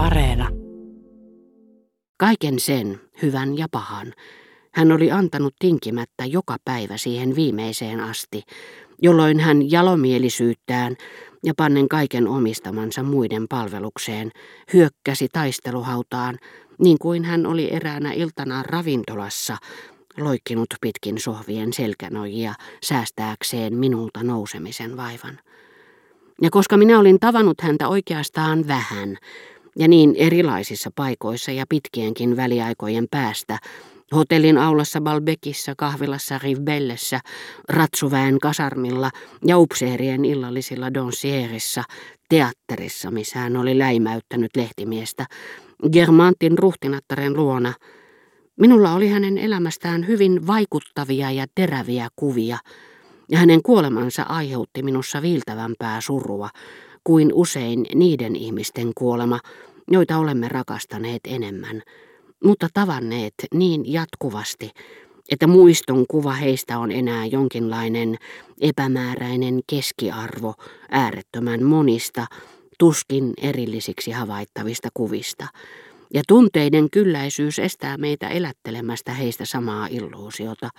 Areena. Kaiken sen, hyvän ja pahan, hän oli antanut tinkimättä joka päivä siihen viimeiseen asti, jolloin hän jalomielisyyttään ja pannen kaiken omistamansa muiden palvelukseen hyökkäsi taisteluhautaan, niin kuin hän oli eräänä iltana ravintolassa loikkinut pitkin sohvien selkänojia säästääkseen minulta nousemisen vaivan. Ja koska minä olin tavannut häntä oikeastaan vähän, ja niin erilaisissa paikoissa ja pitkienkin väliaikojen päästä, hotellin aulassa Balbekissa, kahvilassa Rivbellessä, ratsuväen kasarmilla ja upseerien illallisilla Donsierissa, teatterissa, missä hän oli läimäyttänyt lehtimiestä, Germantin ruhtinattaren luona. Minulla oli hänen elämästään hyvin vaikuttavia ja teräviä kuvia, ja hänen kuolemansa aiheutti minussa viiltävämpää surua kuin usein niiden ihmisten kuolema, joita olemme rakastaneet enemmän, mutta tavanneet niin jatkuvasti, että muiston kuva heistä on enää jonkinlainen epämääräinen keskiarvo äärettömän monista, tuskin erillisiksi havaittavista kuvista, ja tunteiden kylläisyys estää meitä elättelemästä heistä samaa illuusiota,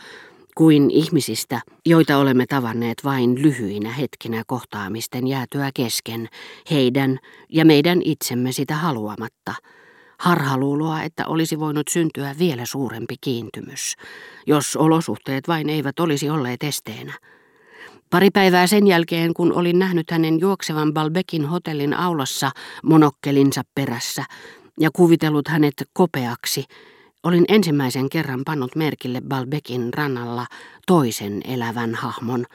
kuin ihmisistä, joita olemme tavanneet vain lyhyinä hetkinä kohtaamisten jäätyä kesken, heidän ja meidän itsemme sitä haluamatta. Harhaluuloa, että olisi voinut syntyä vielä suurempi kiintymys, jos olosuhteet vain eivät olisi olleet esteenä. Pari päivää sen jälkeen, kun olin nähnyt hänen juoksevan Balbekin hotellin aulassa monokkelinsa perässä ja kuvitellut hänet kopeaksi, Olin ensimmäisen kerran pannut merkille Balbekin rannalla toisen elävän hahmon,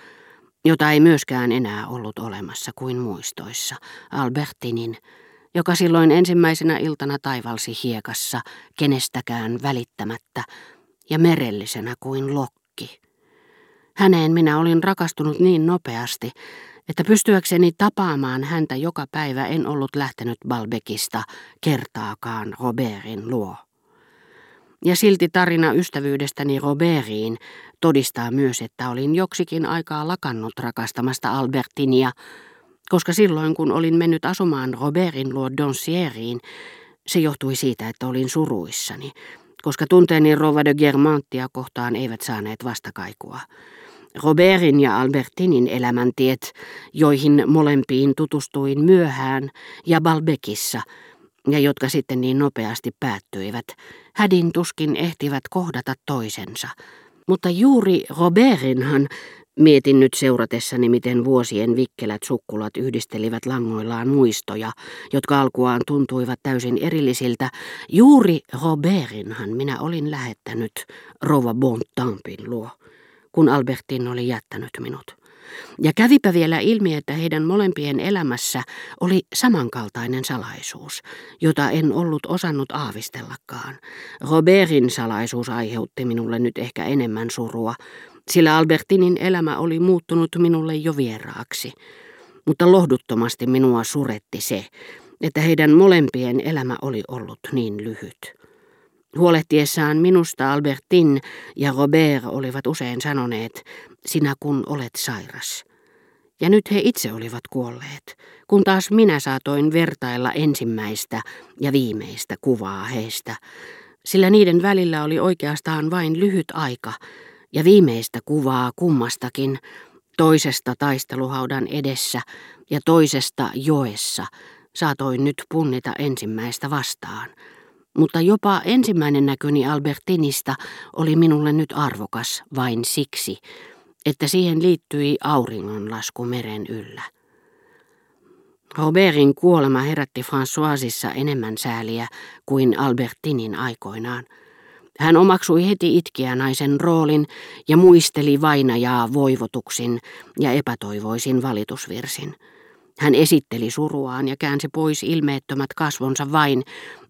jota ei myöskään enää ollut olemassa kuin muistoissa, Albertinin, joka silloin ensimmäisenä iltana taivalsi hiekassa kenestäkään välittämättä ja merellisenä kuin lokki. Häneen minä olin rakastunut niin nopeasti, että pystyäkseni tapaamaan häntä joka päivä en ollut lähtenyt Balbekista kertaakaan Robertin luo. Ja silti tarina ystävyydestäni Robertiin todistaa myös, että olin joksikin aikaa lakannut rakastamasta Albertinia, koska silloin kun olin mennyt asumaan Robertin luo Donsieriin, se johtui siitä, että olin suruissani, koska tunteeni Rova de Germantia kohtaan eivät saaneet vastakaikua. Robertin ja Albertinin elämäntiet, joihin molempiin tutustuin myöhään ja Balbekissa – ja jotka sitten niin nopeasti päättyivät, hädin tuskin ehtivät kohdata toisensa. Mutta juuri Robertinhan, mietin nyt seuratessani, miten vuosien vikkelät sukkulat yhdistelivät langoillaan muistoja, jotka alkuaan tuntuivat täysin erillisiltä, juuri Robertinhan minä olin lähettänyt Rova Bontampin luo, kun Albertin oli jättänyt minut. Ja kävipä vielä ilmi, että heidän molempien elämässä oli samankaltainen salaisuus, jota en ollut osannut aavistellakaan. Robertin salaisuus aiheutti minulle nyt ehkä enemmän surua, sillä Albertinin elämä oli muuttunut minulle jo vieraaksi. Mutta lohduttomasti minua suretti se, että heidän molempien elämä oli ollut niin lyhyt. Huolehtiessaan minusta Albertin ja Robert olivat usein sanoneet, sinä kun olet sairas. Ja nyt he itse olivat kuolleet, kun taas minä saatoin vertailla ensimmäistä ja viimeistä kuvaa heistä, sillä niiden välillä oli oikeastaan vain lyhyt aika, ja viimeistä kuvaa kummastakin, toisesta taisteluhaudan edessä ja toisesta joessa, saatoin nyt punnita ensimmäistä vastaan – mutta jopa ensimmäinen näköni Albertinista oli minulle nyt arvokas vain siksi, että siihen liittyi auringonlasku meren yllä. Robertin kuolema herätti Françoisissa enemmän sääliä kuin Albertinin aikoinaan. Hän omaksui heti itkeä naisen roolin ja muisteli vainajaa voivotuksin ja epätoivoisin valitusvirsin. Hän esitteli suruaan ja käänsi pois ilmeettömät kasvonsa vain,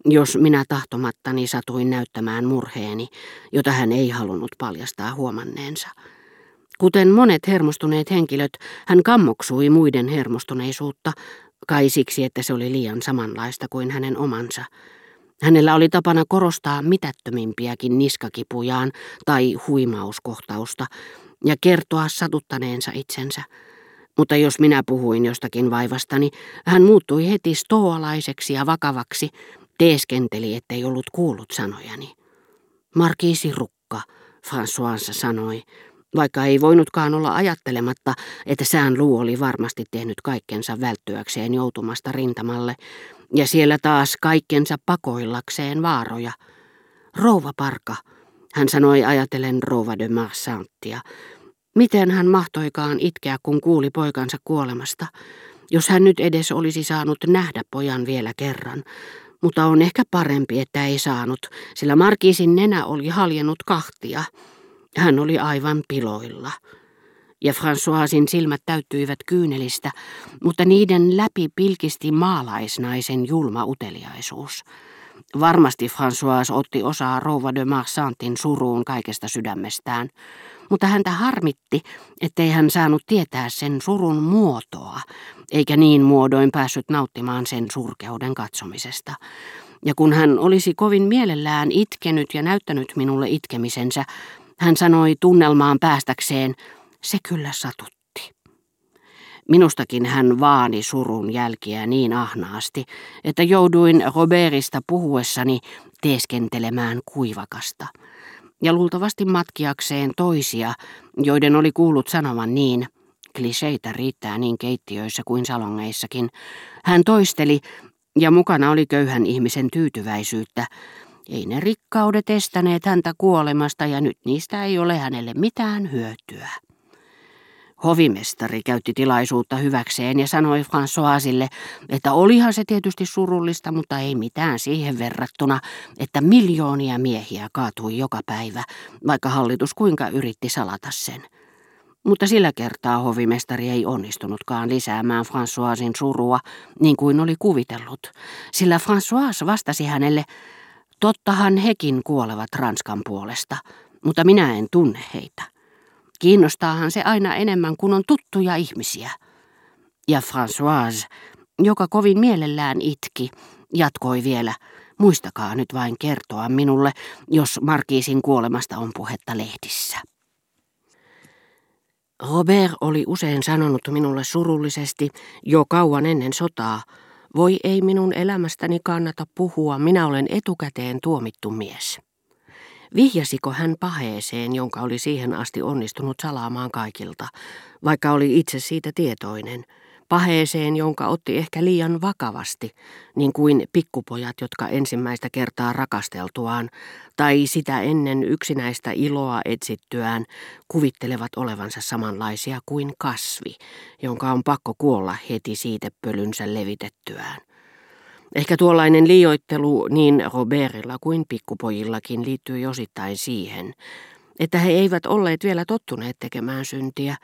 jos minä tahtomattani satuin näyttämään murheeni, jota hän ei halunnut paljastaa huomanneensa. Kuten monet hermostuneet henkilöt, hän kammoksui muiden hermostuneisuutta, kai siksi, että se oli liian samanlaista kuin hänen omansa. Hänellä oli tapana korostaa mitättömimpiäkin niskakipujaan tai huimauskohtausta ja kertoa satuttaneensa itsensä. Mutta jos minä puhuin jostakin vaivastani, hän muuttui heti stoalaiseksi ja vakavaksi, teeskenteli, ettei ollut kuullut sanojani. Markiisi Rukka, François sanoi, vaikka ei voinutkaan olla ajattelematta, että sään luu oli varmasti tehnyt kaikkensa välttyäkseen joutumasta rintamalle, ja siellä taas kaikkensa pakoillakseen vaaroja. Rouva Parka, hän sanoi ajatellen rouva de Marsanttia. Miten hän mahtoikaan itkeä, kun kuuli poikansa kuolemasta, jos hän nyt edes olisi saanut nähdä pojan vielä kerran. Mutta on ehkä parempi, että ei saanut, sillä Markiisin nenä oli haljennut kahtia. Hän oli aivan piloilla. Ja Françoisin silmät täyttyivät kyynelistä, mutta niiden läpi pilkisti maalaisnaisen julma uteliaisuus. Varmasti François otti osaa rouva de Marsantin suruun kaikesta sydämestään, mutta häntä harmitti, ettei hän saanut tietää sen surun muotoa, eikä niin muodoin päässyt nauttimaan sen surkeuden katsomisesta. Ja kun hän olisi kovin mielellään itkenyt ja näyttänyt minulle itkemisensä, hän sanoi tunnelmaan päästäkseen, se kyllä satutti. Minustakin hän vaani surun jälkiä niin ahnaasti, että jouduin Robertista puhuessani teeskentelemään kuivakasta. Ja luultavasti matkiakseen toisia, joiden oli kuullut sanovan niin, kliseitä riittää niin keittiöissä kuin salongeissakin. Hän toisteli, ja mukana oli köyhän ihmisen tyytyväisyyttä. Ei ne rikkaudet estäneet häntä kuolemasta ja nyt niistä ei ole hänelle mitään hyötyä. Hovimestari käytti tilaisuutta hyväkseen ja sanoi Françoisille, että olihan se tietysti surullista, mutta ei mitään siihen verrattuna, että miljoonia miehiä kaatui joka päivä, vaikka hallitus kuinka yritti salata sen. Mutta sillä kertaa hovimestari ei onnistunutkaan lisäämään Françoisin surua niin kuin oli kuvitellut, sillä François vastasi hänelle, tottahan hekin kuolevat Ranskan puolesta, mutta minä en tunne heitä. Kiinnostaahan se aina enemmän, kun on tuttuja ihmisiä. Ja Françoise, joka kovin mielellään itki, jatkoi vielä, muistakaa nyt vain kertoa minulle, jos Markiisin kuolemasta on puhetta lehdissä. Robert oli usein sanonut minulle surullisesti jo kauan ennen sotaa, voi ei minun elämästäni kannata puhua, minä olen etukäteen tuomittu mies. Vihjasiko hän paheeseen, jonka oli siihen asti onnistunut salaamaan kaikilta, vaikka oli itse siitä tietoinen, paheeseen, jonka otti ehkä liian vakavasti, niin kuin pikkupojat, jotka ensimmäistä kertaa rakasteltuaan tai sitä ennen yksinäistä iloa etsittyään kuvittelevat olevansa samanlaisia kuin kasvi, jonka on pakko kuolla heti siitepölynsä levitettyään. Ehkä tuollainen liioittelu niin Robertilla kuin pikkupojillakin liittyy osittain siihen, että he eivät olleet vielä tottuneet tekemään syntiä,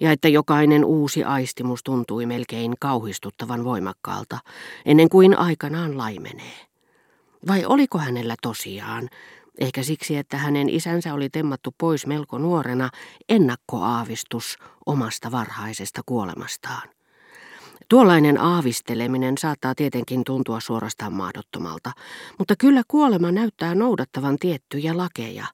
ja että jokainen uusi aistimus tuntui melkein kauhistuttavan voimakkaalta, ennen kuin aikanaan laimenee. Vai oliko hänellä tosiaan, ehkä siksi, että hänen isänsä oli temmattu pois melko nuorena, ennakkoaavistus omasta varhaisesta kuolemastaan? Tuollainen aavisteleminen saattaa tietenkin tuntua suorastaan mahdottomalta, mutta kyllä kuolema näyttää noudattavan tiettyjä lakeja,